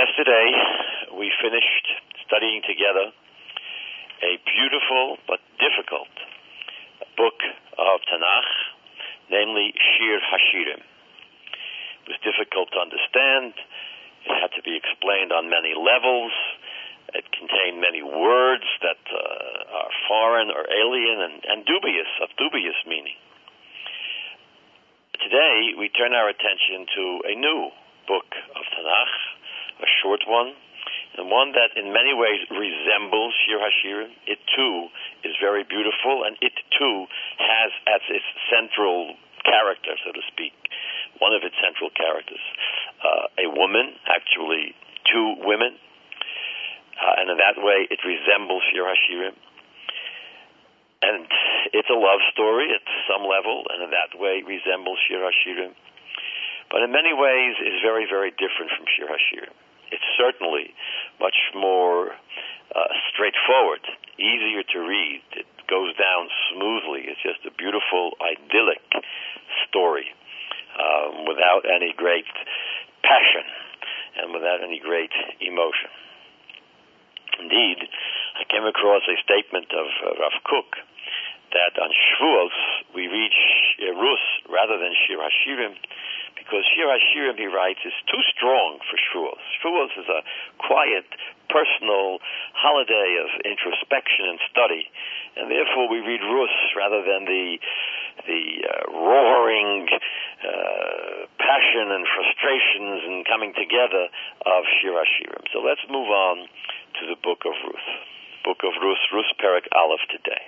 Yesterday, we finished studying together a beautiful but difficult book of Tanakh, namely Shir Hashirim. It was difficult to understand. It had to be explained on many levels. It contained many words that uh, are foreign or alien and, and dubious, of dubious meaning. Today, we turn our attention to a new book of Tanakh, a short one, and one that in many ways resembles Shir Hashirim. It too is very beautiful, and it too has as its central character, so to speak, one of its central characters, uh, a woman, actually two women, uh, and in that way it resembles Shir Hashirim. And it's a love story at some level, and in that way resembles Shir Hashirim. But in many ways is very, very different from Shir Hashirim it's certainly much more uh, straightforward, easier to read. It goes down smoothly. It's just a beautiful, idyllic story um, without any great passion and without any great emotion. Indeed, I came across a statement of uh, Rav Kook that on Shavuos we read Rus rather than Shir Hashirim because Shir Hashirim, he writes, is too strong for Shavuos. Shavuos is a quiet, personal holiday of introspection and study, and therefore we read Rus rather than the the uh, roaring uh, passion and frustrations and coming together of Shir Hashirim. So let's move on to the book of Ruth. Book of Ruth, Ruth Perak Aleph today.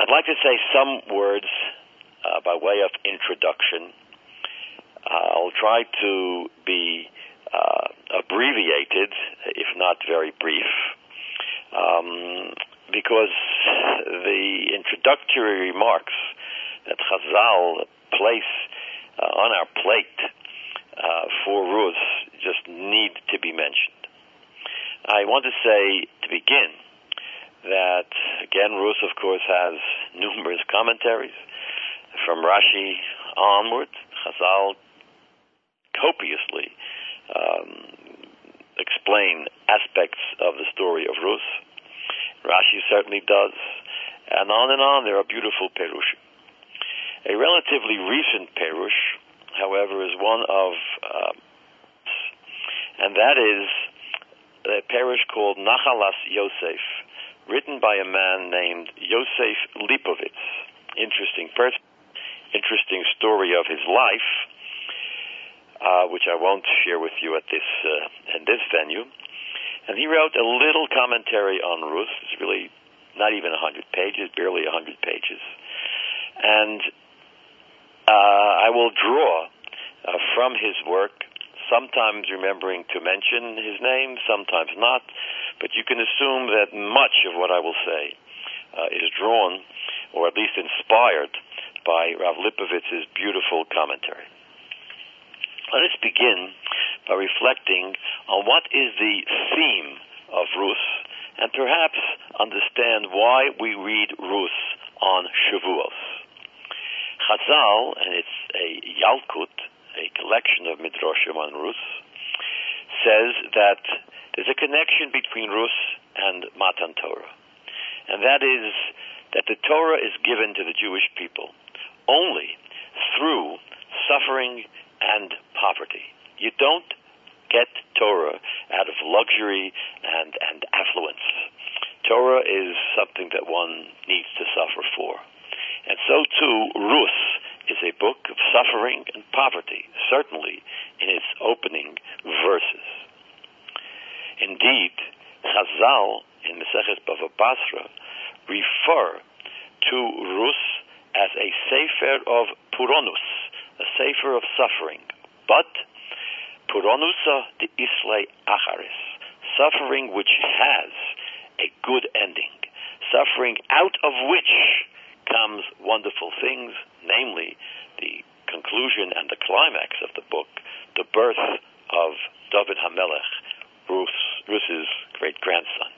I'd like to say some words uh, by way of introduction. Uh, I'll try to be uh, abbreviated, if not very brief, um, because the introductory remarks that Chazal place uh, on our plate for Rus just need to be mentioned. I want to say to begin that again, Rus, of course, has numerous commentaries from Rashi onward, Chazal copiously um, explain aspects of the story of Rus. Rashi certainly does, and on and on. There are beautiful perush. A relatively recent perush, however, is one of, uh, and that is a perush called Nachalas Yosef, written by a man named Yosef Lipovitz. Interesting person interesting story of his life, uh, which I won't share with you at this uh, in this venue. And he wrote a little commentary on Ruth. It's really not even 100 pages, barely 100 pages. And uh, I will draw uh, from his work, sometimes remembering to mention his name, sometimes not, but you can assume that much of what I will say uh, is drawn, or at least inspired, by Rav Lipovitz's beautiful commentary. Let us begin by reflecting on what is the theme of Ruth, and perhaps understand why we read Ruth on Shavuos. Chazal, and it's a Yalkut, a collection of Midrashim on Ruth, says that there's a connection between Ruth and Matan Torah, and that is that the Torah is given to the Jewish people only through suffering and poverty. You don't get Torah out of luxury and, and affluence. Torah is something that one needs to suffer for. And so too, Rus is a book of suffering and poverty, certainly in its opening verses. Indeed, Chazal in Maseches Bava Basra refer to Rus as a sefer of Puronus, a sefer of suffering. But Puronusa de Islay Acharis, suffering which has a good ending, suffering out of which comes wonderful things, namely the conclusion and the climax of the book, the birth of David Hamelech, Ruth's great grandson.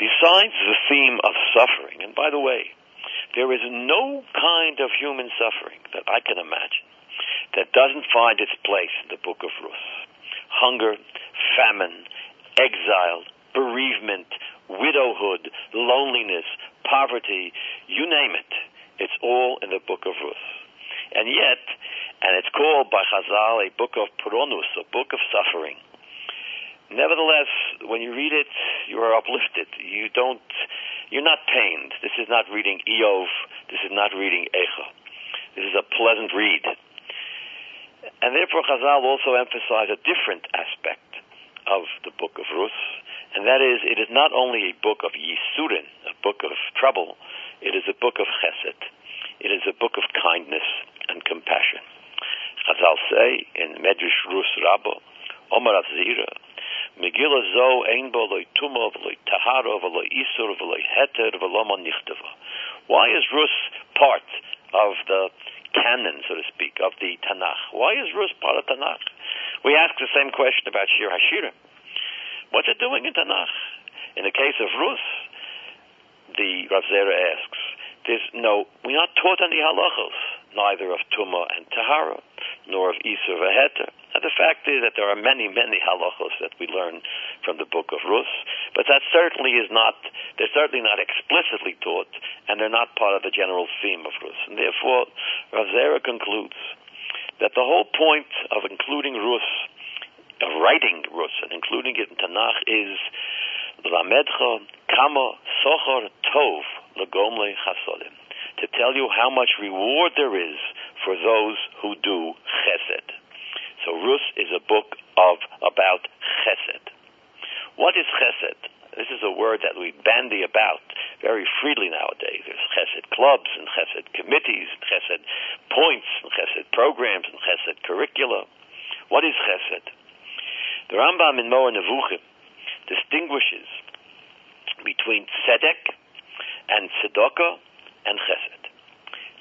Besides the theme of suffering, and by the way, there is no kind of human suffering that I can imagine that doesn't find its place in the book of Ruth. hunger, famine, exile, bereavement, widowhood, loneliness, poverty, you name it. It's all in the book of Ruth. And yet, and it's called by Chazal a book of Puronus, a book of suffering. Nevertheless, when you read it, you are uplifted. You don't, you're not pained. This is not reading Eov. This is not reading Echa. This is a pleasant read. And therefore, Chazal also emphasize a different aspect of the book of Ruth, and that is, it is not only a book of Yisurin, a book of trouble, it is a book of Chesed. It is a book of kindness and compassion. Chazal say in Medrash Rus Rabbo, Omar Azira, Megillah zo ein bo loy taharo v'loy isur v'loy heter. Why is Rus part of the canon, so to speak, of the Tanakh? Why is Rus part of Tanakh? We ask the same question about Shir Hashirim. What's it doing in Tanakh? In the case of Ruth, the Rav Zera asks, there's no, we're not taught any halachos, neither of Tuma and Tahara, nor of Isur Vaheter. And the fact is that there are many, many halachos that we learn from the book of Ruth, but that certainly is not, they're certainly not explicitly taught, and they're not part of the general theme of Ruth. And therefore, Rav Zera concludes that the whole point of including Ruth of writing Rus and including it in Tanakh is Lamedcha Kama Sochor Tov Lagomle Chasodim to tell you how much reward there is for those who do Chesed. So Rus is a book of about Chesed. What is Chesed? This is a word that we bandy about very freely nowadays. There's Chesed clubs and Chesed committees, and Chesed points, and Chesed programs, and Chesed curricula. What is Chesed? The Rambam in Moreh Nevuchim distinguishes between tzedek and tzedakah and chesed.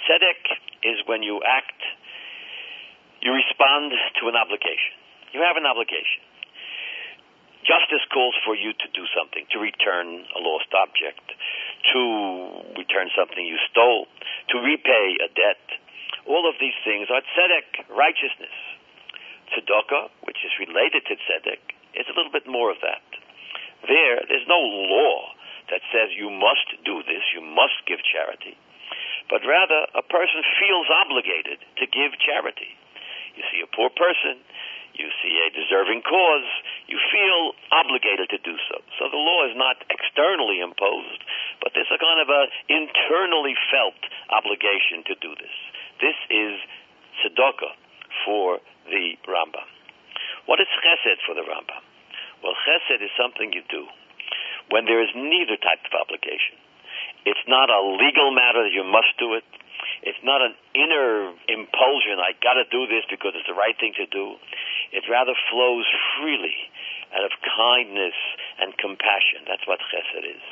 Tzedek is when you act, you respond to an obligation. You have an obligation. Justice calls for you to do something, to return a lost object, to return something you stole, to repay a debt. All of these things are tzedek, righteousness tzedakah, which is related to tzedek, is a little bit more of that. There, there's no law that says you must do this, you must give charity, but rather a person feels obligated to give charity. You see a poor person, you see a deserving cause, you feel obligated to do so. So the law is not externally imposed, but there's a kind of a internally felt obligation to do this. This is tzedakah for the Rambam. What is chesed for the Rambam? Well, chesed is something you do when there is neither type of obligation. It's not a legal matter that you must do it. It's not an inner impulsion, I gotta do this because it's the right thing to do. It rather flows freely out of kindness and compassion. That's what chesed is.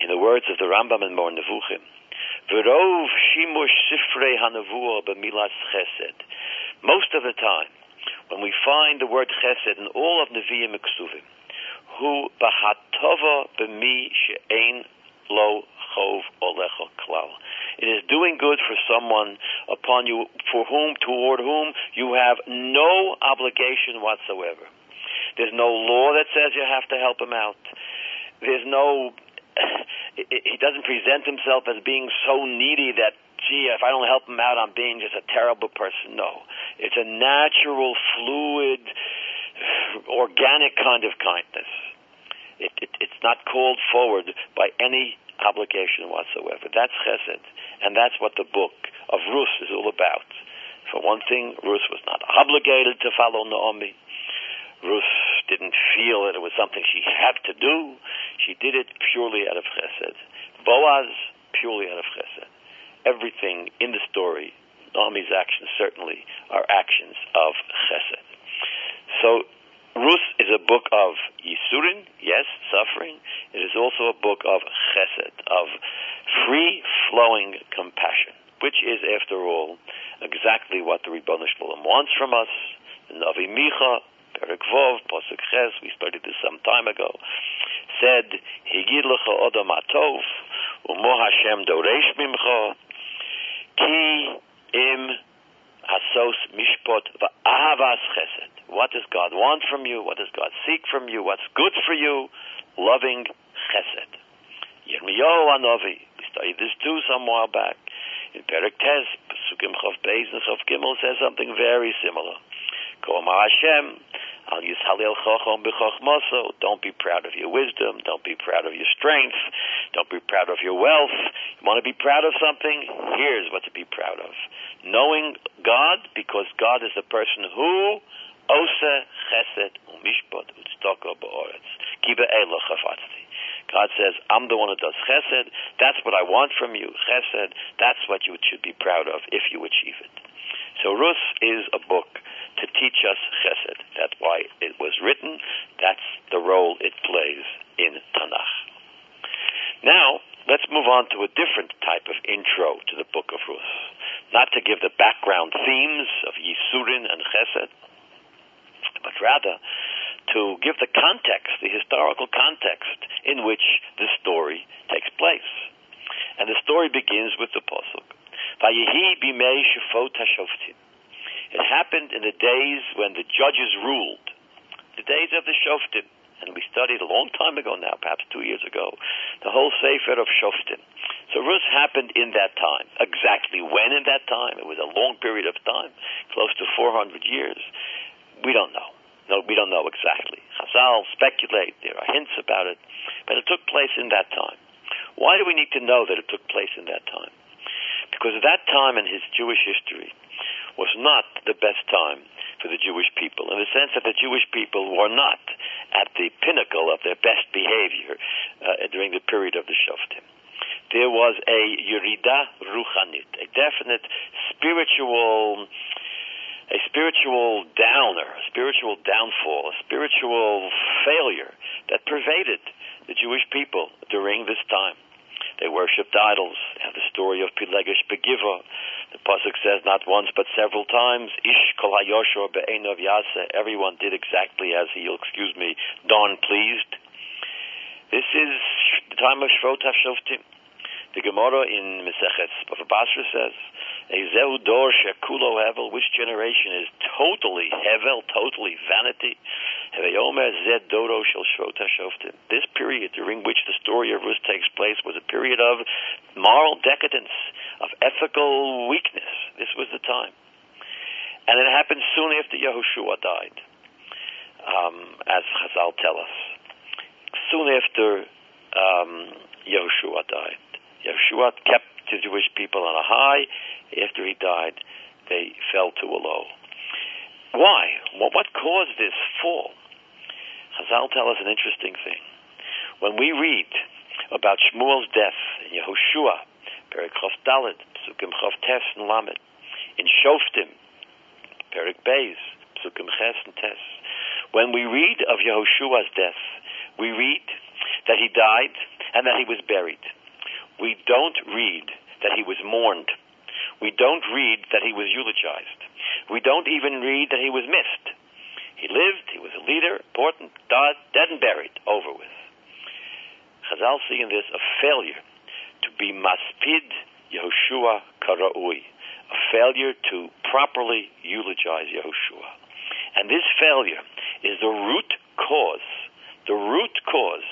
In the words of the Rambam in Moreh Nevuchim, V'rov shimush sifrei hanavua b'milas chesed. Most of the time, when we find the word chesed in all of Nevi'im Ksuvim, who bahatova b'mi she'ein lo chov olecha klal. It is doing good for someone upon you, for whom, toward whom you have no obligation whatsoever. There's no law that says you have to help him out. There's no, he doesn't present himself as being so needy that gee, if I don't help him out, I'm being just a terrible person. No. It's a natural, fluid, organic kind of kindness. It, it, it's not called forward by any obligation whatsoever. That's chesed, and that's what the book of Rus is all about. For one thing, Rus was not obligated to follow Naomi. Rus didn't feel that it was something she had to do. She did it purely out of chesed. Boaz, purely out of chesed everything in the story, Naomi's actions certainly are actions of chesed. So Ruth is a book of Yisurin, yes, suffering. It is also a book of chesed, of free-flowing compassion, which is, after all, exactly what the Ribbon Shalom wants from us. Navi Micha, Perek Vov, Posuk Ches, we studied this some time ago, said, Higid lecha odom atov, umo Hashem doresh mimcha, ki im Asos mishpot va'avas chesed. What does God want from you? What does God seek from you? What's good for you? Loving chesed. Yirmiyahu Anovi. We studied this too some while back. In Perek Tes, Pesukim Chav Beis and Chav Gimel says something very similar. Hashem, Chochom. Don't be proud of your wisdom. Don't be proud of your strength. Don't be proud of your wealth. You want to be proud of something? Here's what to be proud of. Knowing God, because God is the person who Ose Chesed Umishpot Utztoko Ba'oretz. Kiba Eloch. God says, I'm the one who does chesed. That's what I want from you, chesed. That's what you should be proud of if you achieve it. So Rus is a book to teach us chesed. That's why it was written. That's the role it plays in Tanakh. Now, let's move on to a different type of intro to the book of Rus. Not to give the background themes of Yisurin and chesed, but rather to give the context, the historical context in which the story takes place. And the story begins with the pasuk. It happened in the days when the judges ruled, the days of the shoftim. And we studied a long time ago now, perhaps two years ago, the whole Sefer of Shoftim. So Rus happened in that time. Exactly when in that time? It was a long period of time, close to 400 years. We don't know. No, we don't know exactly. Chazal speculate. There are hints about it, but it took place in that time. Why do we need to know that it took place in that time? Because that time in his Jewish history was not the best time for the Jewish people, in the sense that the Jewish people were not at the pinnacle of their best behavior uh, during the period of the Shoftim. There was a Yerida Ruchanit, a definite spiritual a spiritual downer, a spiritual downfall, a spiritual failure that pervaded the Jewish people during this time. They worshipped idols. They have the story of Pilegesh Begiva. The pasuk says not once but several times, Ish kol hayoshor be'enov yasa. Everyone did exactly as he, excuse me, dawn pleased. This is the time of Shvot HaShoftim. The Gemara in Mesechet Bava Basra says, Ezehu dor shekulo hevel, which generation is totally hevel, totally vanity. This period during which the story of Rus takes place was a period of moral decadence, of ethical weakness. This was the time. And it happened soon after Yehoshua died, um, as Chazal tell us. Soon after um, Yehoshua died. Yeshua kept the Jewish people on a high. After he died, they fell to a low. Why? Well, what caused this fall? Chazal tell us an interesting thing. When we read about Shmuel's death in Yehoshua, Perik Chof Dalet, Psukim Chof Tes and in Shoftim, Perik Beis, Psukim Ches and Tes, when we read of Yehoshua's death, we read that he died and that he was buried we don't read that he was mourned. We don't read that he was eulogized. We don't even read that he was missed. He lived, he was a leader, important, died, dead and buried, over with. Chazal see in this a failure to be maspid Yehoshua Karaui, a failure to properly eulogize Yehoshua. And this failure is the root cause, the root cause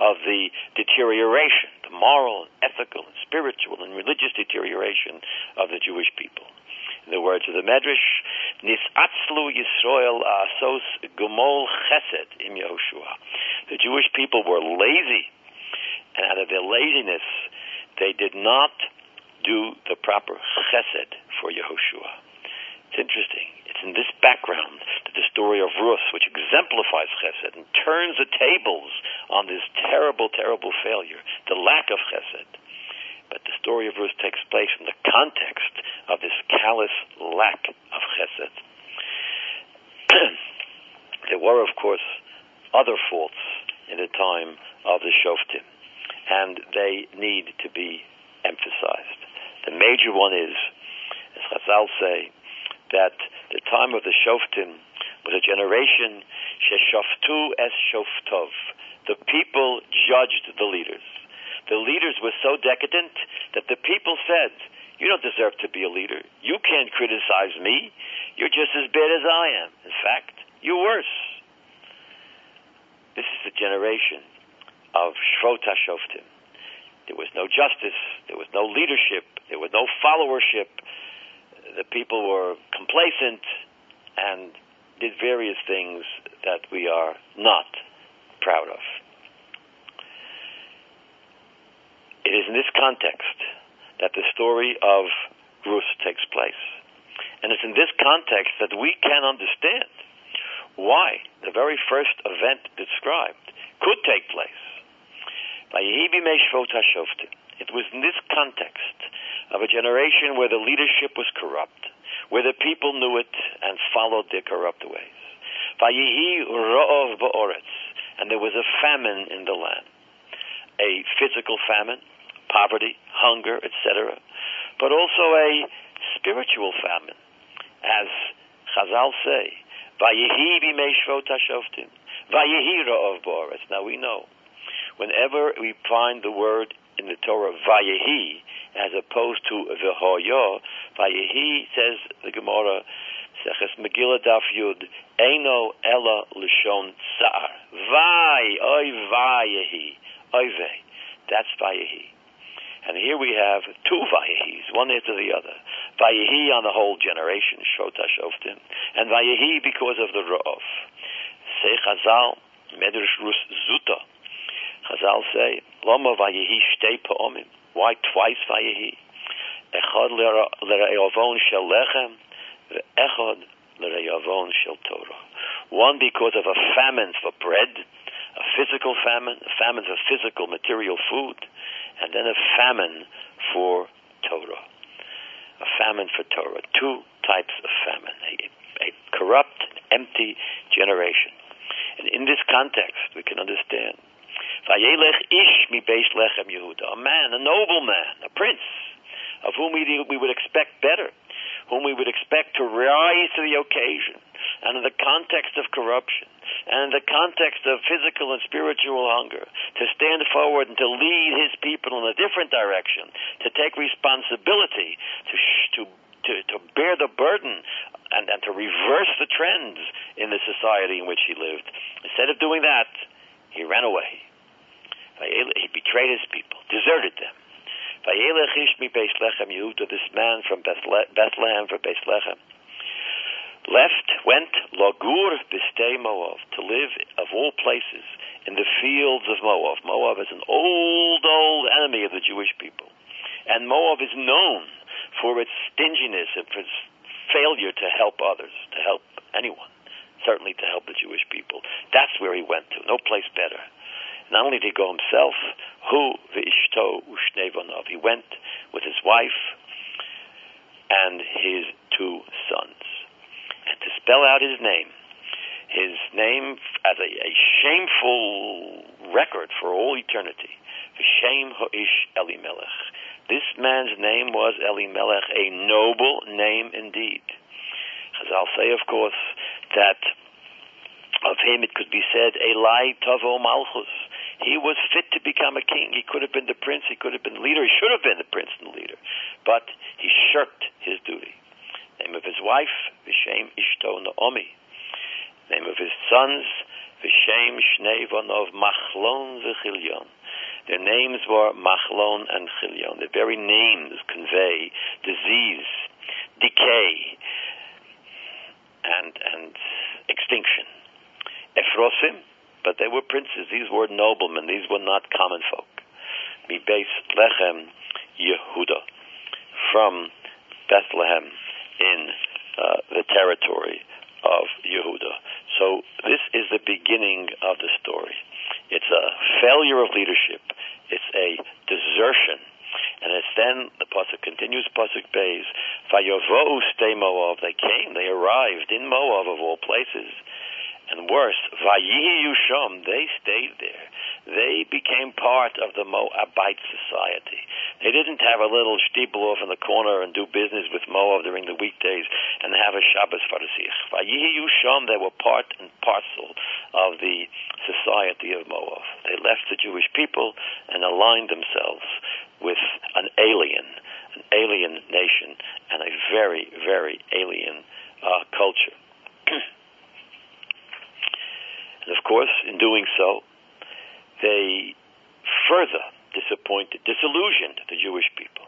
of the deterioration, the moral, ethical, and spiritual, and religious deterioration of the Jewish people. In the words of the Medrash, Nisatzlu Yisrael Asos Gomol Chesed im Yehoshua. The Jewish people were lazy, and out of their laziness, they did not do the proper chesed for Yehoshua. It's interesting. It's in this background that the story of Rus, which exemplifies chesed and turns the tables on this terrible, terrible failure, the lack of chesed. But the story of Ruth takes place in the context of this callous lack of chesed. there were, of course, other faults in the time of the Shoftim, and they need to be emphasized. The major one is, as Chazal say, that the time of the Shoftim was a generation sheshoftu es shoftov. The people judged the leaders. The leaders were so decadent that the people said, You don't deserve to be a leader. You can't criticize me. You're just as bad as I am. In fact, you're worse. This is the generation of Shvot HaShoftim. There was no justice. There was no leadership. There was no followership. The people were complacent and did various things that we are not proud of. It is in this context that the story of Ruth takes place. And it's in this context that we can understand why the very first event described could take place. It was in this context of a generation where the leadership was corrupt, where the people knew it and followed their corrupt ways. And there was a famine in the land. A physical famine, poverty, hunger, etc., but also a spiritual famine, as Chazal say, Vayehi b'mei shvot hashoftim, Vayehi ra'ov ba'oretz. Now we know, whenever we find the word in the Torah Vayehi, as opposed to V'hoyo, Vayehi says the Gemara, Seches Megillah Daf Yud, Eino Ella Lishon Tsar. Vay, oy Vayehi, vey. That's Vayehi. And here we have two Vayehis, one after the other. Vayehi on the whole generation, Shota Shoftim, and Vayehi because of the Ra'ov. Say Chazal, Medrash Rus Zuta. Chazal say, Loma Vayehi Shtei Pa'omim. Why twice Vayehi? Echad L'Re'ovon Shel Lechem, Echad L'Re'ovon Shel Torah. One because of a famine for bread, a physical famine, a famine for physical material food, and then a famine for Torah. A famine for Torah. Two types of famine. A, a corrupt, empty generation. And in this context, we can understand. Vayelech ish lechem Yehuda. A man, a nobleman, a prince, of whom we, we would expect better, whom we would expect to rise to the occasion, and in the context of corruption, and in the context of physical and spiritual hunger, to stand forward and to lead his people in a different direction, to take responsibility, to, to, to, to bear the burden, and, and to reverse the trends in the society in which he lived. Instead of doing that, he ran away. He betrayed his people, deserted them. This man from Bethlehem, from Bethlehem, left, went, Lagur Bistei Moab, to live, of all places, in the fields of Moab. Moab is an old, old enemy of the Jewish people. And Moab is known for its stinginess and for its failure to help others, to help anyone, certainly to help the Jewish people. That's where he went to, no place better. Not only did he go himself, who v'ishto u'shnei He went with his wife and his two sons to spell out his name. His name as a, a shameful record for all eternity. V'shem ho'ish Elimelech. This man's name was Elimelech, a noble name indeed. As I'll say, of course, that of him it could be said, Elai Tavo Malchus. He was fit to become a king. He could have been the prince. He could have been the leader. He should have been the prince and the leader. But he shirked his duty. Name of his wife, Vishem Ishto Naomi. Name of his sons, Vishem Shnei Vanov Machlon v'Chilyon. Their names were Machlon and Chilyon. Their very names convey disease, decay, and and extinction. Ephrosim, but they were princes. These were noblemen. These were not common folk. Mi Beis Lechem Yehuda, from Bethlehem in uh, the territory of Yehuda. So this is the beginning of the story. It's a failure of leadership. It's a desertion. And it's then the pasuk continues. Pasuk pays Vayovo stay Moab. They came. They arrived in Moab of all places. And worse, Vayihi Yusham. They stayed there they became part of the Moabite society. They didn't have a little steeple off in the corner and do business with Moab during the weekdays and have a Shabbos Farisich. Vayihi Sham, they were part and parcel of the society of Moab. They left the Jewish people and aligned themselves with an alien, an alien nation and a very, very alien uh, culture. and of course, in doing so, they further disappointed, disillusioned the Jewish people.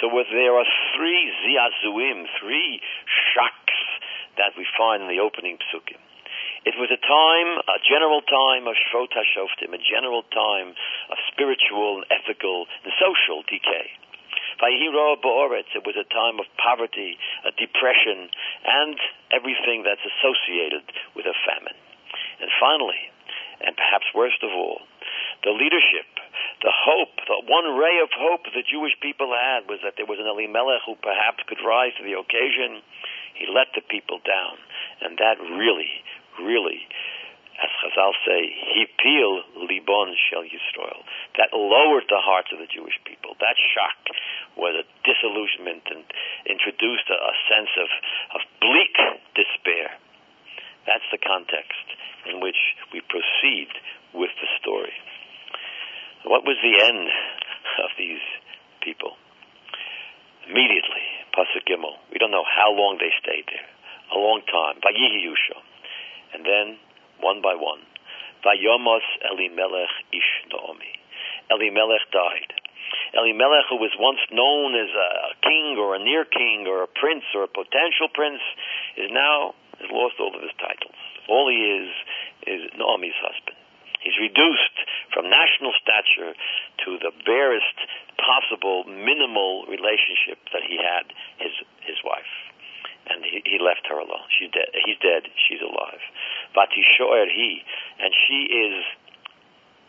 So there are three ziazuim, three shocks that we find in the opening psukim. It was a time, a general time of Shvot HaShoftim, a general time of spiritual and ethical and social decay. Vayiro Ba'oretz, it was a time of poverty, a depression, and everything that's associated with a famine. And finally, and perhaps worst of all, the leadership, the hope, the one ray of hope the Jewish people had was that there was an Elimelech who perhaps could rise to the occasion. He let the people down. And that really, really, as Chazal say, hipil libon shel Yisrael. That lowered the hearts of the Jewish people. That shock was a disillusionment and introduced a, a sense of, of bleak despair. That's the context in which we proceed with the story. What was the end of these people? Immediately, Pasuk. We don't know how long they stayed there. A long time. Vayihi Yusha. And then, one by one, Vayomos Elimelech Ish Naomi. Elimelech died. Elimelech, who was once known as a king or a near king or a prince or a potential prince, is now has lost all of his titles. All he is is Naomi's husband. He's reduced from national stature to the barest possible minimal relationship that he had his his wife. And he, he left her alone. She's dead. He's dead. She's alive. Vatishoer he, and she is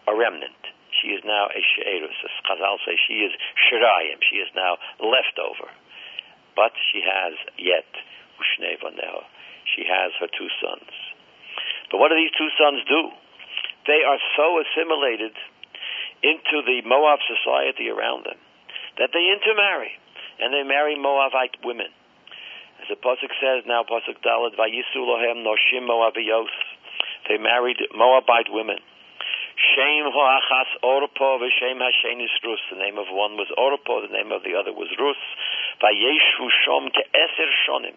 a remnant. She is now a she'erus. As Chazal say, she is shirayim. She is now leftover. But she has yet ushnei She has her two sons. But what do these two sons do? they are so assimilated into the Moab society around them that they intermarry and they marry Moabite women. As the pasuk says now, pasuk Dalad, Vayisu lohem noshim Moabiyos. They married Moabite women. Shem hoachas Orpo v'shem hashenis Rus. The name of one was Orpo, the name of the other was Rus. Vayeshu shom ke'eser shonim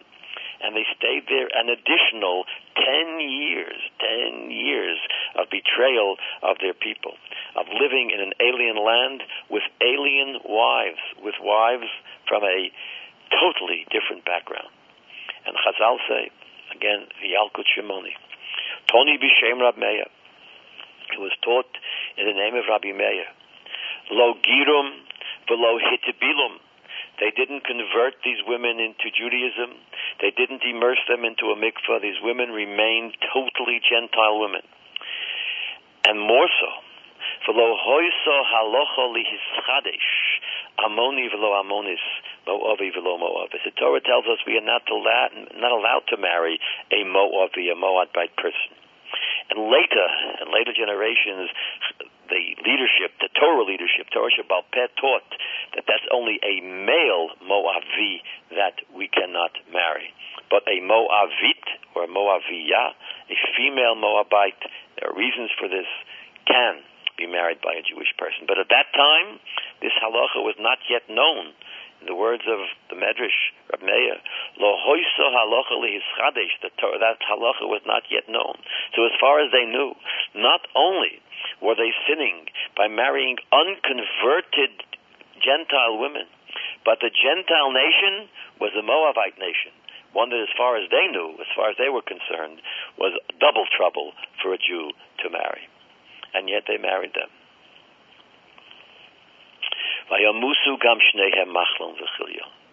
and they stayed there an additional 10 years, 10 years of betrayal of their people, of living in an alien land with alien wives, with wives from a totally different background. And Chazal say, again, the Yalkut Shimoni, Tony Bishem Rab Meir, it was taught in the name of Rabbi Meir, Lo Girum velo Hitibilum, they didn't convert these women into Judaism. They didn't immerse them into a mikvah. These women remained totally Gentile women. And more so, v'lo hoyso halocha lihischadesh, amoni v'lo amonis, moavi v'lo moab. As the Torah tells us, we are not allowed, not allowed to marry a moavi, a moabite person. And later, in later generations, the leadership, the Torah leadership, Torah Shabbal Peh taught that that's only a male Moavi that we cannot marry. But a Moavit or a Moaviyah, a female Moabite, there are reasons for this, can be married by a Jewish person. But at that time, this halacha was not yet known. In the words of the Medrash, Rab Meir, lo hoiso halacha lihischadesh, that halacha was not yet known. So as far as they knew, not only were they sinning by marrying unconverted Gentile women? But the Gentile nation was a Moabite nation, one that, as far as they knew, as far as they were concerned, was double trouble for a Jew to marry. And yet they married them.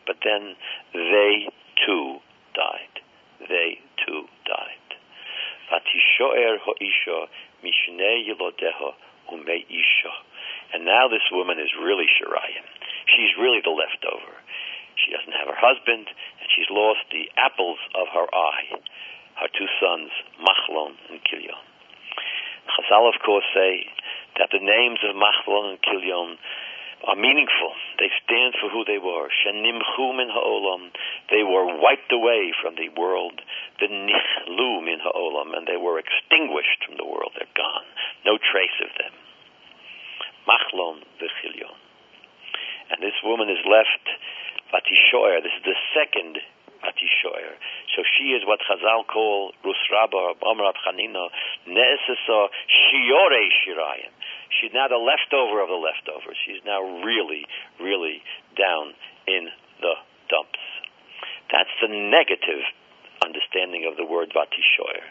But then they too died. They too died. Er, um and now this woman is really Shirayim. She's really the leftover. She doesn't have her husband, and she's lost the apples of her eye, her two sons, Machlon and Kilion. Chazal, of course, say that the names of Machlon and Kilion are meaningful. They stand for who they were. Shenimchu min ha'olam. They were wiped away from the world. V'nichlu min ha'olam. And they were extinguished from the world. They're gone. No trace of them. Machlon v'chilyon. And this woman is left Vatishoyer. This is the second Vatishoyer. So she is what Chazal call Rus Rabba, Amrab Chanina, Ne'esesa Shiore Shirayim. She's now the leftover of the leftovers. She's now really, really down in the dumps. That's the negative understanding of the word Vatishoyer.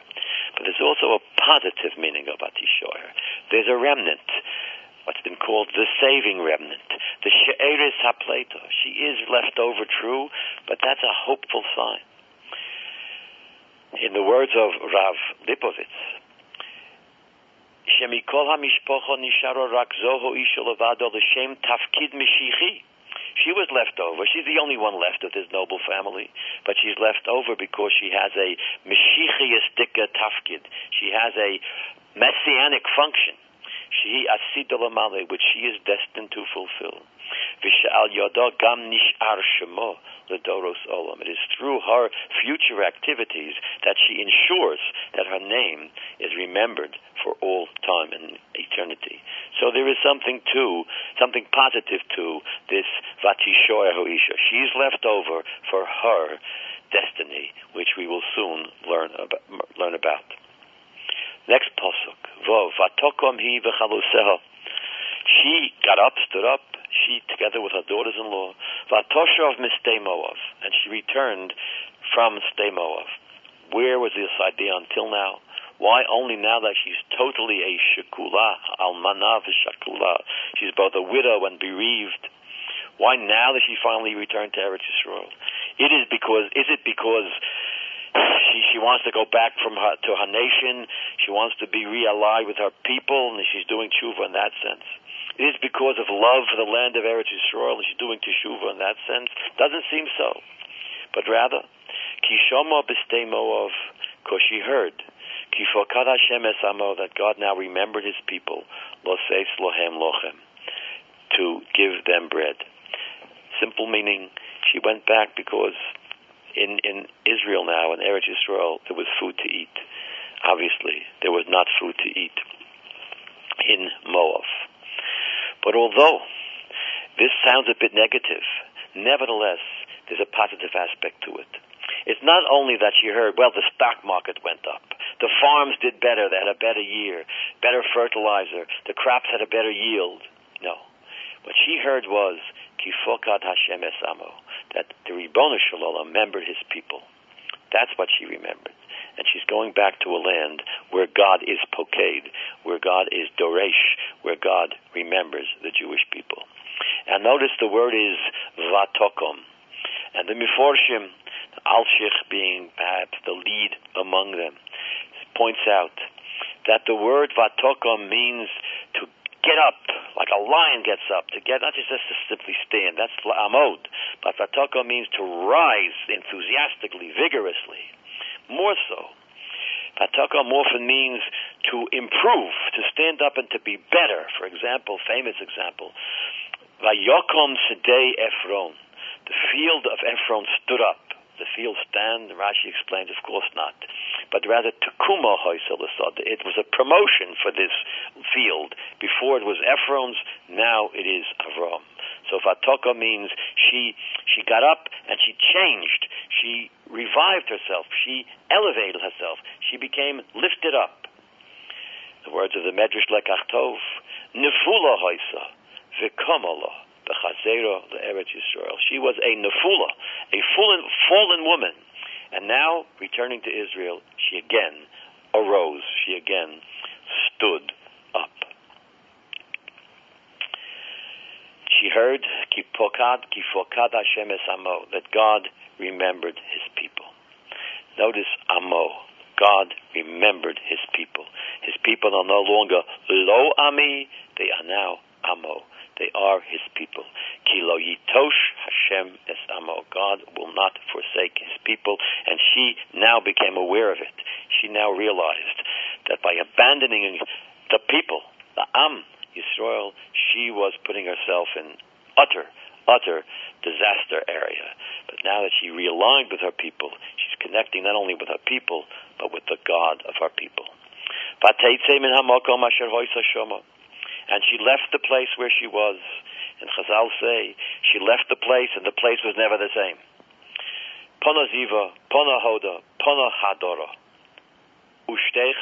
But there's also a positive meaning of Vatishoyer. There's a remnant what's been called the saving remnant, the She'eris HaPleto. She is left over true, but that's a hopeful sign. In the words of Rav Lipovitz, HaMishpocho Nisharo Rak Zoho Isho Levado L'Shem Tafkid Mishichi. She was left over. She's the only one left of this noble family, but she's left over because she has a Mishichiistika Tafkid. She has a messianic function she which she is destined to fulfill. V'shal yodo gam olam. It is through her future activities that she ensures that her name is remembered for all time and eternity. So there is something to, something positive to this vatishoya hoisha. She's left over for her destiny, which we will soon learn about. Learn about. Next pasuk. Vov. Vatokom hi. She got up, stood up, she together with her daughters-in-law. Mistay Moav. And she returned from Moav. Where was this idea until now? Why only now that she's totally a shekula, almana v'shakula? She's both a widow and bereaved. Why now that she finally returned to Eretz Yisrael? It is because, is it because she she wants to go back from her to her nation. She wants to be realighed with her people, and she's doing tshuva in that sense. It is because of love for the land of Eretz Yisrael, and she's doing teshuva in that sense. Doesn't seem so, but rather, kishoma b'stei of, because she heard, kifokad Hashem esamo, that God now remembered His people, loses lohem lochem, to give them bread. Simple meaning, she went back because in, in Israel now, in Eretz Yisrael, there was food to eat. Obviously, there was not food to eat in Moab. But although this sounds a bit negative, nevertheless, there's a positive aspect to it. It's not only that she heard, well, the stock market went up. The farms did better. They had a better year, better fertilizer. The crops had a better yield. No. What she heard was, Kifokad Hashem Esamo that the Ribbon Shalom remembered his people. That's what she remembered. And she's going back to a land where God is Poked, where God is Doresh, where God remembers the Jewish people. And notice the word is Vatokom. And the Miforshim, Alshich being perhaps the lead among them, points out that the word Vatokom means to get up, like a lion gets up, to get, not just to simply stand, that's amod, but fatoko means to rise enthusiastically, vigorously. More so. Fatoko often means to improve, to stand up and to be better. For example, famous example, Vayokom Sedei Ephron. The field of Ephron stood up the field stand? Rashi explains, of course not. But rather, Tukuma Hoysalasad. It was a promotion for this field. Before it was Ephron's, now it is Avram. So Vatoka means she she got up and she changed. She revived herself. She elevated herself. She became lifted up. The words of the Medrash Lekach Tov, Nefula Hoysa, V'Kamala the Chazera, the Eretz Yisrael. She was a nefula, a fallen, fallen woman. And now, returning to Israel, she again arose. She again stood up. She heard, Kipokad, Kifokad Hashem es Amo, that God remembered his people. Notice Amo. God remembered his people. His people are no longer lo ami, they are now Amo. They are his people. Kilo yitosh Hashem es amo. God will not forsake his people. And she now became aware of it. She now realized that by abandoning the people, the Am, Yisrael, she was putting herself in utter, utter disaster area. But now that she realigned with her people, she's connecting not only with her people, but with the God of her people. And she left the place where she was, And Chazal say she left the place and the place was never the same. Pona Ziva, Pona Hoda, Pona Hadora. Ushtei.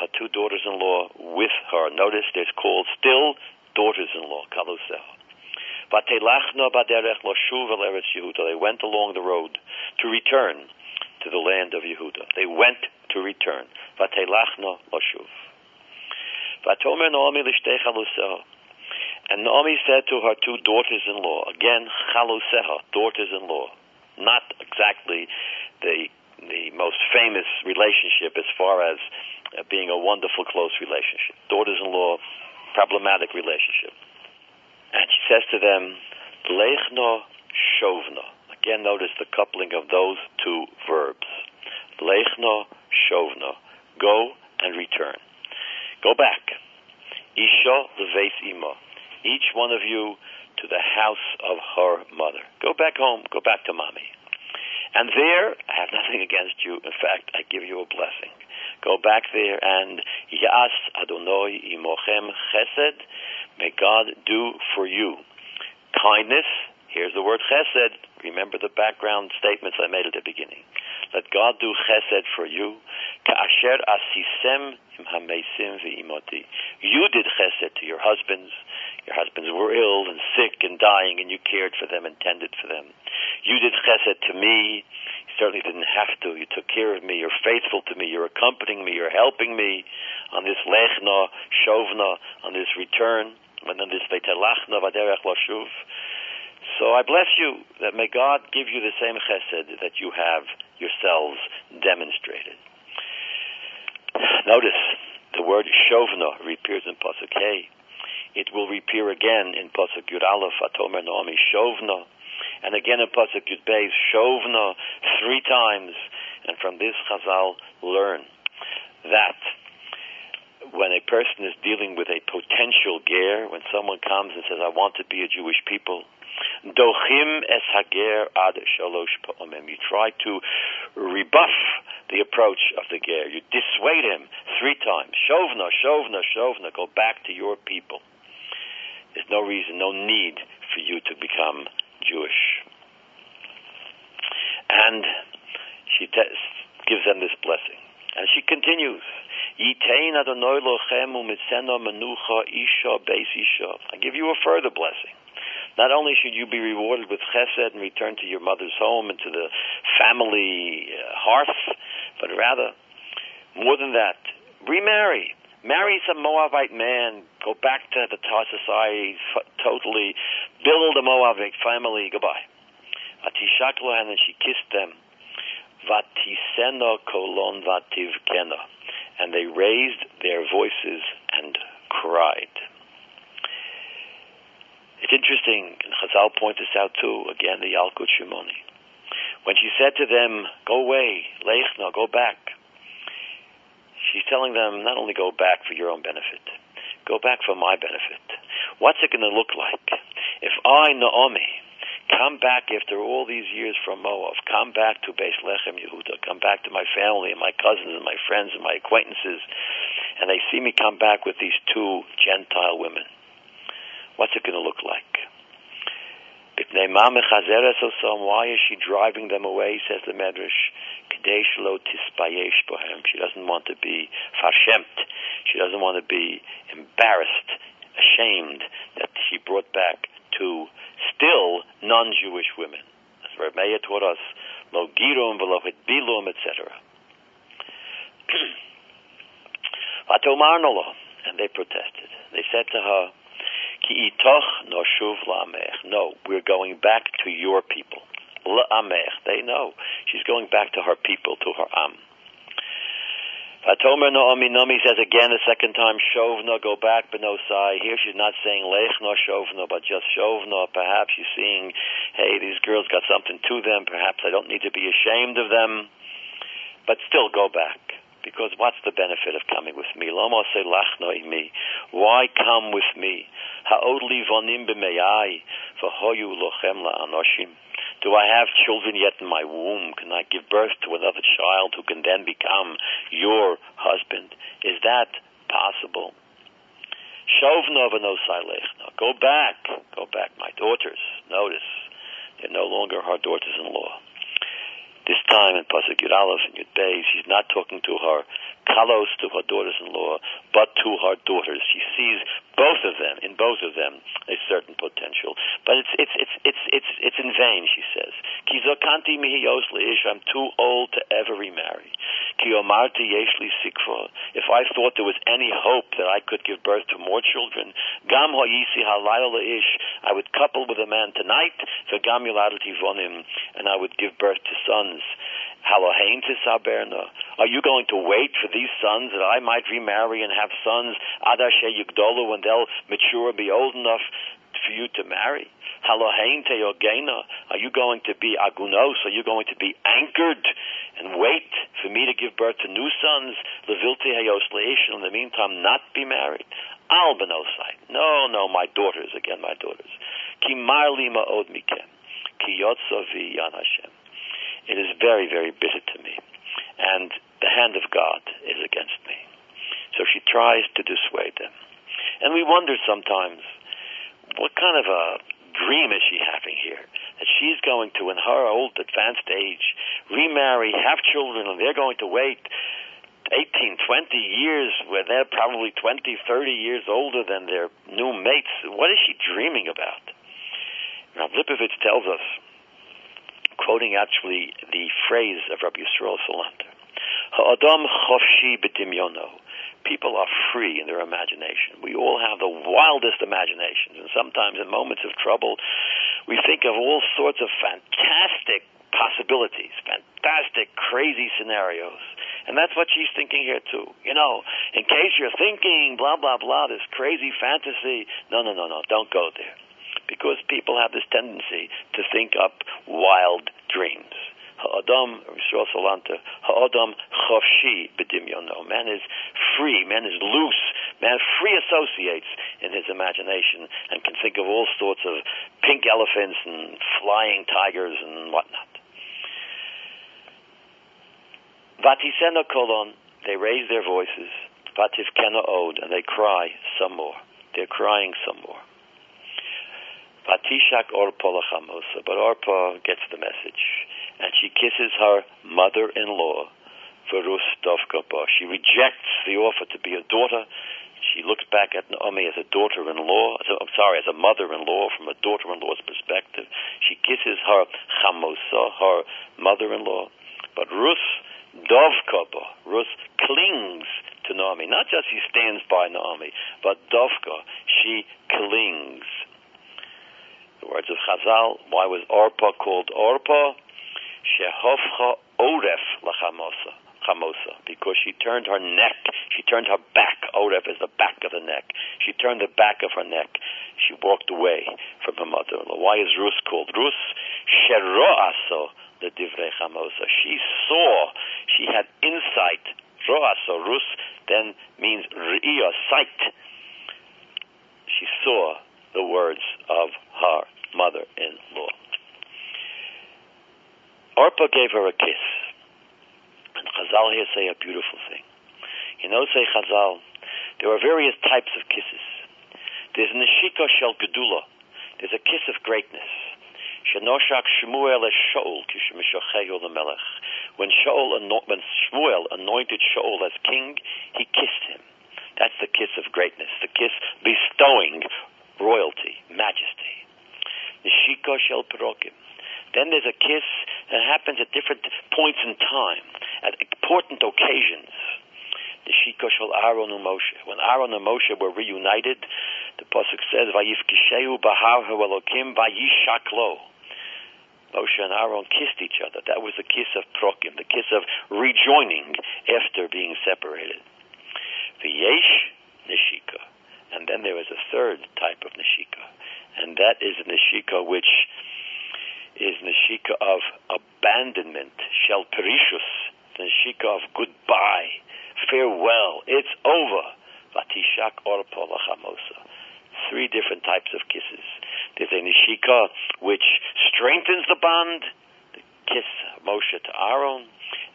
Her two daughters-in-law with her. Notice there's called still daughters-in-law, Yehuda. They went along the road to return to the land of Yehuda. They went to return. And Naomi said to her two daughters-in-law, again, daughters-in-law. Not exactly the the most famous relationship as far as Uh, being a wonderful close relationship. Daughters-in-law, problematic relationship. And she says to them, Lechno Shovna. Again, notice the coupling of those two verbs. Lechno Shovna. Go and return. Go back. Isha leves ima. Each one of you to the house of her mother. Go back home. Go back to mommy. And there, I have nothing against you. In fact, I give you a blessing. Go back there and Yas Adonai imochem chesed May God do for you kindness. Here's the word chesed. Remember the background statements I made at the beginning. Let God do chesed for you. Ka'asher asisem im v'imoti. You did chesed to your husbands. Your husbands were ill and sick and dying, and you cared for them and tended for them. You did chesed to me. Certainly didn't have to. You took care of me. You're faithful to me. You're accompanying me. You're helping me on this lechna, shovna, on this return. So I bless you that may God give you the same chesed that you have yourselves demonstrated. Notice the word shovna reappears in Pasuk. It will reappear again in Pasuk Yud Aleph, Atomer Naomi Shovna, and again in Pasuk Yud Beis Shovna, three times. And from this Chazal learn that when a person is dealing with a potential ger, when someone comes and says, I want to be a Jewish people, dochim es hager ad shalosh pa'omim. You try to rebuff the approach of the ger. You dissuade him three times. Shovna, shovna, shovna. Go back to your people. There's no reason, no need for you to become Jewish. And she te- gives them this blessing. And she continues. I give you a further blessing. Not only should you be rewarded with chesed and return to your mother's home and to the family uh, hearth, but rather, more than that, remarry. Marry some Moabite man. Go back to the society. Totally build a Moabite family. Goodbye. Atishakla, and she kissed them. Vatisena kolon vativkena and they raised their voices and cried. It's interesting, and Chazal points this out too, again, the Yalkut Shimoni. When she said to them, go away, Leichna, go back, she's telling them not only go back for your own benefit, go back for my benefit. What's it going to look like if I, Naomi, come back after all these years from Moab, come back to Beis Lechem Yehuda, come back to my family and my cousins and my friends and my acquaintances, and they see me come back with these two Gentile women. What's it going to look like? Why is she driving them away, says the Medrash? She doesn't want to be farshemt. She doesn't want to be embarrassed, ashamed that she brought back to still non-Jewish women. As Rav taught us, lo girum v'lo bilum, etc. and they protested. They said to her, Ki itoch no shuv la'amech. No, we're going back to your people. La'amech. They know. She's going back to her people, to her am. Vatomer Naomi Naomi says again a second time Shovna go back Benosai. Here she's not saying Lechna Shovna but just Shovna. Perhaps she's seeing, hey, these girls got something to them. Perhaps I don't need to be ashamed of them. But still go back. Because what's the benefit of coming with me? Me. Why come with me? Ha'odli vonim b'meyai v'hoyu lochem la'anoshim. Do I have children yet in my womb? Can I give birth to another child who can then become your husband? Is that possible? Go back, go back, my daughters. Notice, they're no longer her daughters-in-law. This time in Pasuk Yud Aleph and Yud Beis, she's not talking to her kalos, to her daughters-in-law, but to her daughters. She sees both of them, in both of them, a certain potential. But it's it's it's it's it's it's in vain, she says. Kizokanti mihiyos. I'm too old to ever remarry. Kiomarti yeshli sikva. If I thought there was any hope that I could give birth to more children, gam hoyisi halayla leish. I would couple with a man tonight. V'gam yiladati vonim, and I would give birth to sons. Halohain to Saberna. Are you going to wait for these sons that I might remarry and have sons, Adashe Yugdolu, when they'll mature and be old enough for you to marry? Halohain te Yogena. Are you going to be agunos? Are you going to be anchored and wait for me to give birth to new sons? Levilte hayos in the meantime, not be married? Albanosai. No, no, my daughters, again, my daughters. Ki marli ma'od mikem. Ki yotzavi yan Hashem. It is very, very bitter to me. And the hand of God is against me. So she tries to dissuade them. And we wonder sometimes, what kind of a dream is she having here? That she's going to, in her old advanced age, remarry, have children, and they're going to wait 18, 20 years where they're probably 20, 30 years older than their new mates. What is she dreaming about? Now, Lipovitz tells us quoting actually the phrase of Rabbi Yisrael Salanter. Ha'adam chofshi b'dimyono. People are free in their imagination. We all have the wildest imaginations, and sometimes in moments of trouble, we think of all sorts of fantastic possibilities, fantastic, crazy scenarios. And that's what she's thinking here too. You know, in case you're thinking blah blah blah, this crazy fantasy. No, no, no, no. Don't go there because people have this tendency to think up wild dreams. Ha'adam, Yisrael Salanta, ha'adam chofshi b'dimyono. Man is free, man is loose, man free associates in his imagination and can think of all sorts of pink elephants and flying tigers and whatnot. Vatisena kolon, they raise their voices. Vatifkena od, and they cry some more. They're crying some more. Vatishak Orpa. But Orpa gets the message. And she kisses her mother-in-law, Verus Dovkapa. She rejects the offer to be a daughter. She looks back at Naomi as a daughter-in-law. I'm sorry, as a mother-in-law from a daughter-in-law's perspective. She kisses her chamosa, her mother-in-law. But Rus Dovkapa, Rus clings to Naomi. Not just she stands by Naomi, but Dovka, she clings. The words of Chazal. Why was Orpa called Orpa? Shehofcha oref lachamosa. Chamosa, because she turned her neck, she turned her back. Oref is the back of the neck. She turned the back of her neck. She walked away from her mother-in-law. Why is Rus called Rus? Sheroaso the divrei chamosa. She saw, she had insight. Roaso Rus then means ri'ia, sight. She saw the words of her mother-in-law. Orpa gave her a kiss. And Chazal here say a beautiful thing. You know, say Chazal, there are various types of kisses. There's Neshika Shel Gedula. There's a kiss of greatness. Shenoshak Shmuel es Shaul Kishmishachehu Melech. When when Shmuel anointed Shaul as king, he kissed him. That's the kiss of greatness, the kiss bestowing royalty, majesty. Neshika shel perokim. Then there's a kiss that happens at different points in time, at important occasions. Neshika shel Aaron and Moshe. When Aaron and Moshe were reunited, the pasuk says, "Vayifkisheu bahar Elokim vayishaklo." Moshe and Aaron kissed each other. That was the kiss of prokim, the kiss of rejoining after being separated. V'yesh neshika. And then there is a third type of neshika, and that is a neshika which is neshika of abandonment, shel perishus, the neshika of goodbye, farewell, it's over. Vatishak orpa lachamosa. Three different types of kisses. There's a neshika which strengthens the bond, the kiss Moshe to Aaron,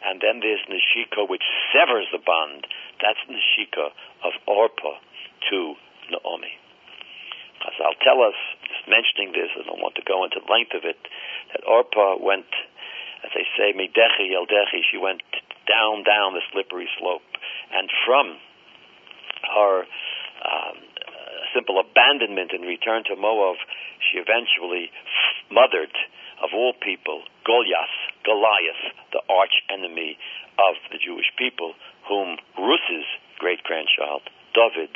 and then there's neshika which severs the bond. That's neshika of orpa to Naomi. Chazal tell us, just mentioning this, I don't want to go into the length of it, that Orpah went, as they say, Midechi Yeldechi, she went down, down the slippery slope. And from her um, simple abandonment and return to Moab, she eventually mothered, of all people, Goliath, Goliath, the arch enemy of the Jewish people, whom Ruth's great grandchild, David,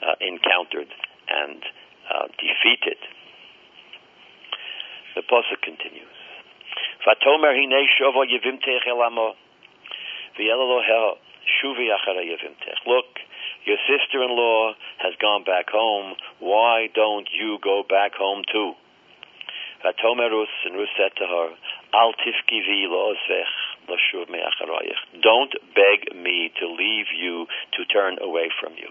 uh, encountered and uh, defeated. The pasuk continues. Vatomer hine shovo yevimtech elamo v'yelaloher shuvi acharei yevimtech. Look, your sister-in-law has gone back home. Why don't you go back home too? Vatomer Ruth, and Ruth said to her, Al tifkivi lo'ozvech l'shuv me'acharayich. Don't beg me to leave you, to turn away from you.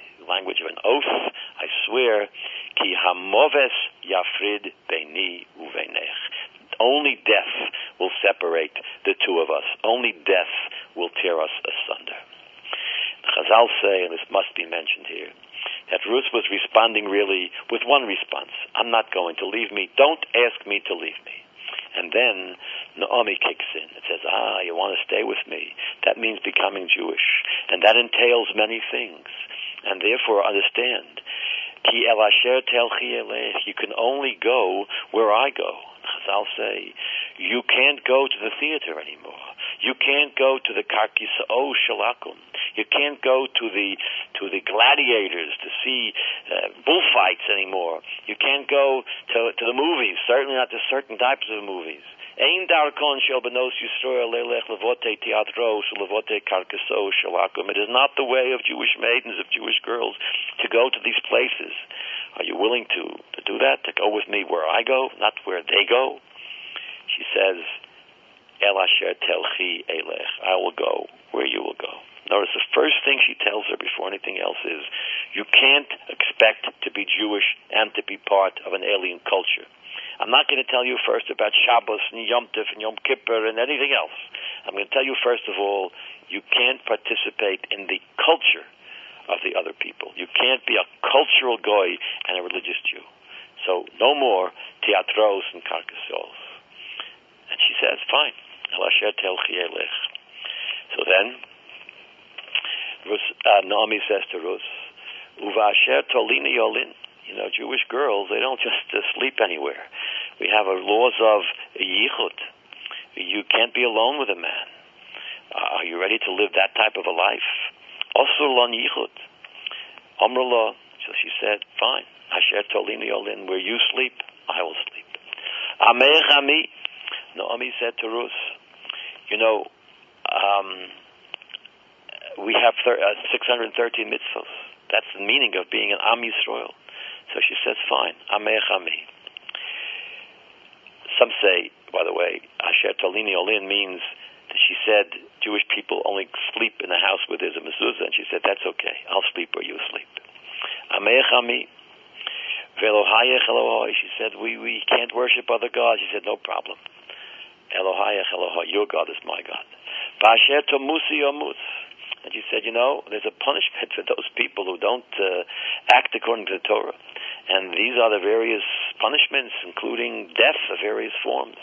language of an oath, I swear, ki hamoves yafrid beini uvenech. Only death will separate the two of us. Only death will tear us asunder. Chazal say, and this must be mentioned here, that Ruth was responding really with one response. I'm not going to leave me. Don't ask me to leave me. And then Naomi kicks in and says, Ah, you want to stay with me. That means becoming Jewish. And that entails many things. And therefore understand, you can only go where I go. Chazal say, you can't go to the theater anymore. You can't go to the karkisao shalakum. You can't go to the to the gladiators to see uh, bullfights anymore. You can't go to to the movies. Certainly not to certain types of movies. Ein darkon shel benos yisrael lelech levote teatro levote karkaso shalakum. It is not the way of Jewish maidens, of Jewish girls, to go to these places. Are you willing to, to do that? To go with me where I go, not where they go? She says, El asher telchi elech. I will go where you will go. Notice the first thing she tells her before anything else is, you can't expect to be Jewish and to be part of an alien culture. I'm not going to tell you first about Shabbos and Yom Tov and Yom Kippur and anything else. I'm going to tell you first of all, you can't participate in the culture of the other people. You can't be a cultural goy and a religious Jew. So no more teatros and carcassos. And she says, fine. So then, uh, Naomi says to Ruth, Uvasher tolini yolin. You know, Jewish girls, they don't just uh, sleep anywhere. We have a laws of yichud. You can't be alone with a man. Uh, are you ready to live that type of a life? Also lon yichud. Amrullah. So she said, fine. Asher tolini yolin. Where you sleep, I will sleep. Amech ami. Naomi said to Ruth, you know, um, we have thir- uh, 613 mitzvahs. That's the meaning of being an Am Yisrael. So she says, fine, Amech Ami. Some say, by the way, Asher Tolini Olin means that she said Jewish people only sleep in the house where there's a mezuzah, and she said, that's okay. I'll sleep where you sleep. Amech Ami. She said, we, we can't worship other gods. She said, no problem. Elohayach Elohai, your God is my God. And she said, you know, there's a punishment for those people who don't uh, act according to the Torah. And these are the various punishments, including death of various forms.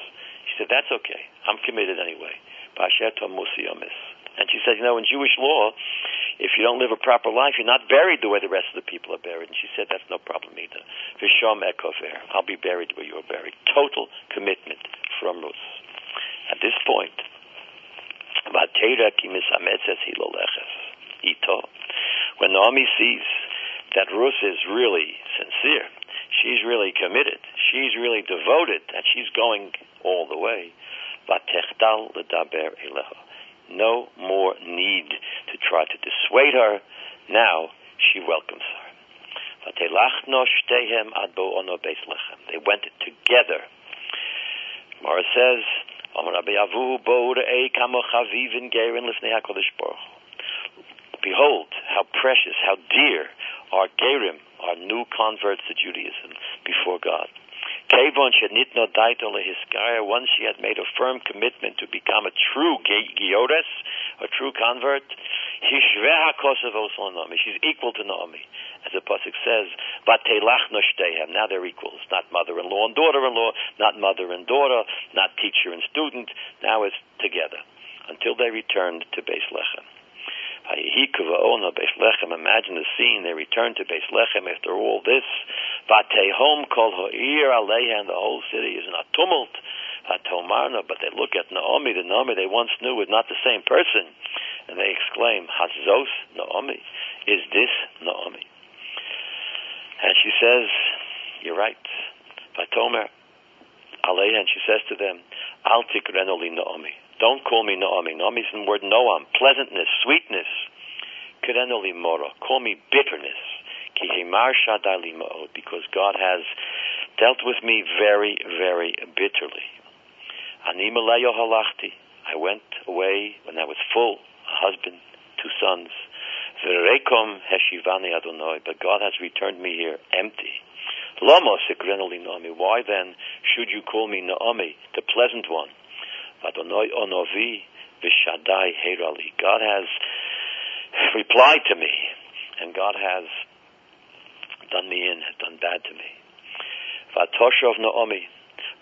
She said, that's okay. I'm committed anyway. Omus. And she said, you know, in Jewish law, if you don't live a proper life, you're not buried the way the rest of the people are buried. And she said, that's no problem either. Vishom ekofer. I'll be buried where you're buried. Total commitment from Ruth. At this point, when Naomi sees that Ruth is really sincere, she's really committed, she's really devoted, and she's going all the way, no more need to try to dissuade her. Now she welcomes her. They went together. Mara says, Behold, how precious, how dear are Gerim, our new converts to Judaism, before God. Kevon shenitno daito lehiskaya, once she had made a firm commitment to become a true Giores, a true convert, hishveha kosovos Naomi. She's equal to Naomi. As the Pasuk says, Vatelach noshtehem. Now they're equals. Not mother-in-law and daughter-in-law, not mother and daughter, not teacher and student. Now it's together. Until they returned to Beis Lechem. Oh, Imagine the scene. They return to Beis Lechem after all this. Vatehom kol ha'ir aleha, and the whole city is in a tumult. Vatomarna, but they look at Naomi. The Naomi they once knew was not the same person, and they exclaim, Hazos Naomi, is this Naomi? And she says, "You're right." Vatomer aleha, and she says to them, Al tikrenoli Naomi. Don't call me Naomi. Naomi is the word Noam, pleasantness, sweetness. Mora. Call me bitterness. Because God has dealt with me very, very bitterly. I went away when I was full, a husband, two sons. But God has returned me here empty. Why then should you call me Naomi, the pleasant one? Adonai Onovi Vishadai Herali. God has replied to me, and God has done me in, has done bad to me. Vatoshov Naomi,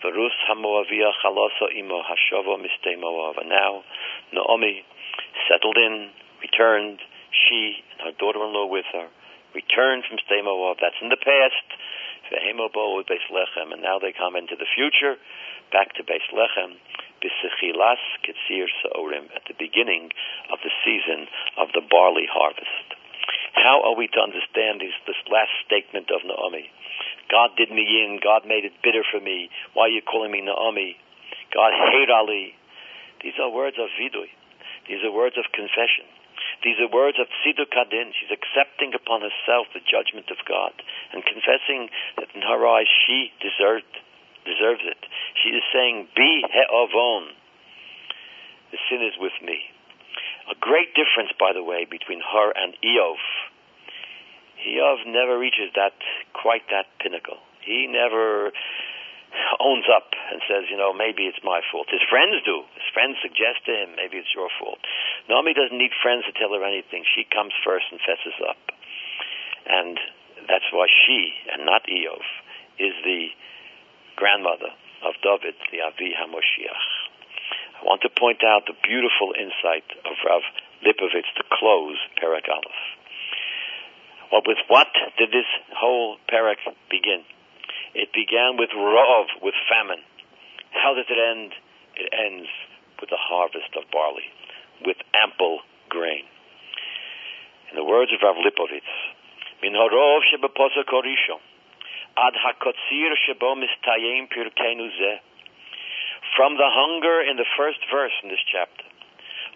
Verus Hamoavia Chalosa Imo Hashova Miste Moav. And now Naomi settled in, returned, she and her daughter-in-law with her, returned from Stay Moav. That's in the past. Vehemobo with Beis Lechem, and now they come into the future, back to Beis Lechem. At the beginning of the season of the barley harvest. How are we to understand this, this last statement of Naomi? God did me in, God made it bitter for me. Why are you calling me Naomi? God hate Ali. These are words of vidui. These are words of confession. These are words of Tziduk Hadin. She's accepting upon herself the judgment of God and confessing that in her eyes she deserved deserves it. She is saying, Be he'avon. The sin is with me. A great difference, by the way, between her and Iyov. Iyov never reaches that, quite that pinnacle. He never owns up and says, you know, maybe it's my fault. His friends do. His friends suggest to him, maybe it's your fault. Naomi doesn't need friends to tell her anything. She comes first and fesses up. And that's why she, and not Iyov, is the grandmother of David, the Avi HaMoshiach. I want to point out the beautiful insight of Rav Lipovitz to close Perek Aleph. Well, with what did this whole Perek begin? It began with Rov, with famine. How does it end? It ends with the harvest of barley, with ample grain. In the words of Rav Lipovitz, Min harov shebeposek Ad hakotzir shebo mistayim. From the hunger in the first verse in this chapter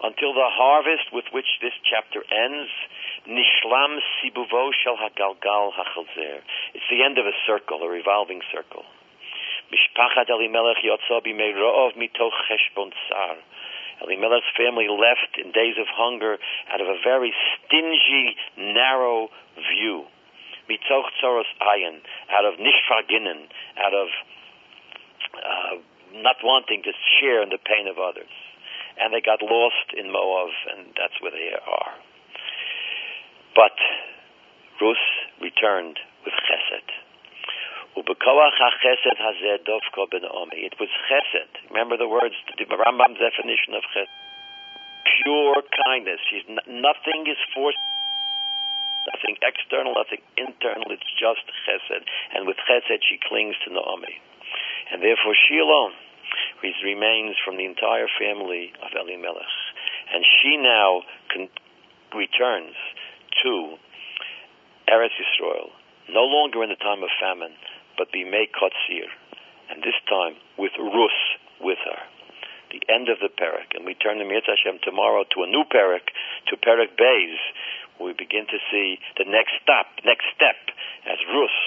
until the harvest with which this chapter ends, nishlam sibuvo shel hagalgal hachalzer. It's the end of a circle, a revolving circle. Mishpachat Elimelech b'meirov mitoch cheshbon tsar. Elimelech's family left in days of hunger out of a very stingy, narrow view mitzoch tzoros ayin, out of nishfaginen, out of uh, not wanting to share in the pain of others. And they got lost in Moab, and that's where they are. But Rus returned with chesed. It was chesed. Remember the words, the Rambam's definition of chesed. Pure kindness. She's, nothing is forced Nothing external, nothing internal. It's just chesed. And with chesed, she clings to Naomi. And therefore, she alone remains from the entire family of Elimelech. And she now con- returns to Eretz Yisrael, no longer in the time of famine, but Bimei Kotzir, and this time with Rus with her. The end of the Perek. And we turn the Mirz Hashem tomorrow to a new Perek, to Perek Beis, we begin to see the next step, next step as Ruth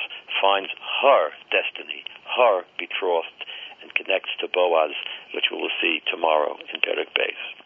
finds her destiny, her betrothed, and connects to Boaz, which we will see tomorrow in Perek Beis.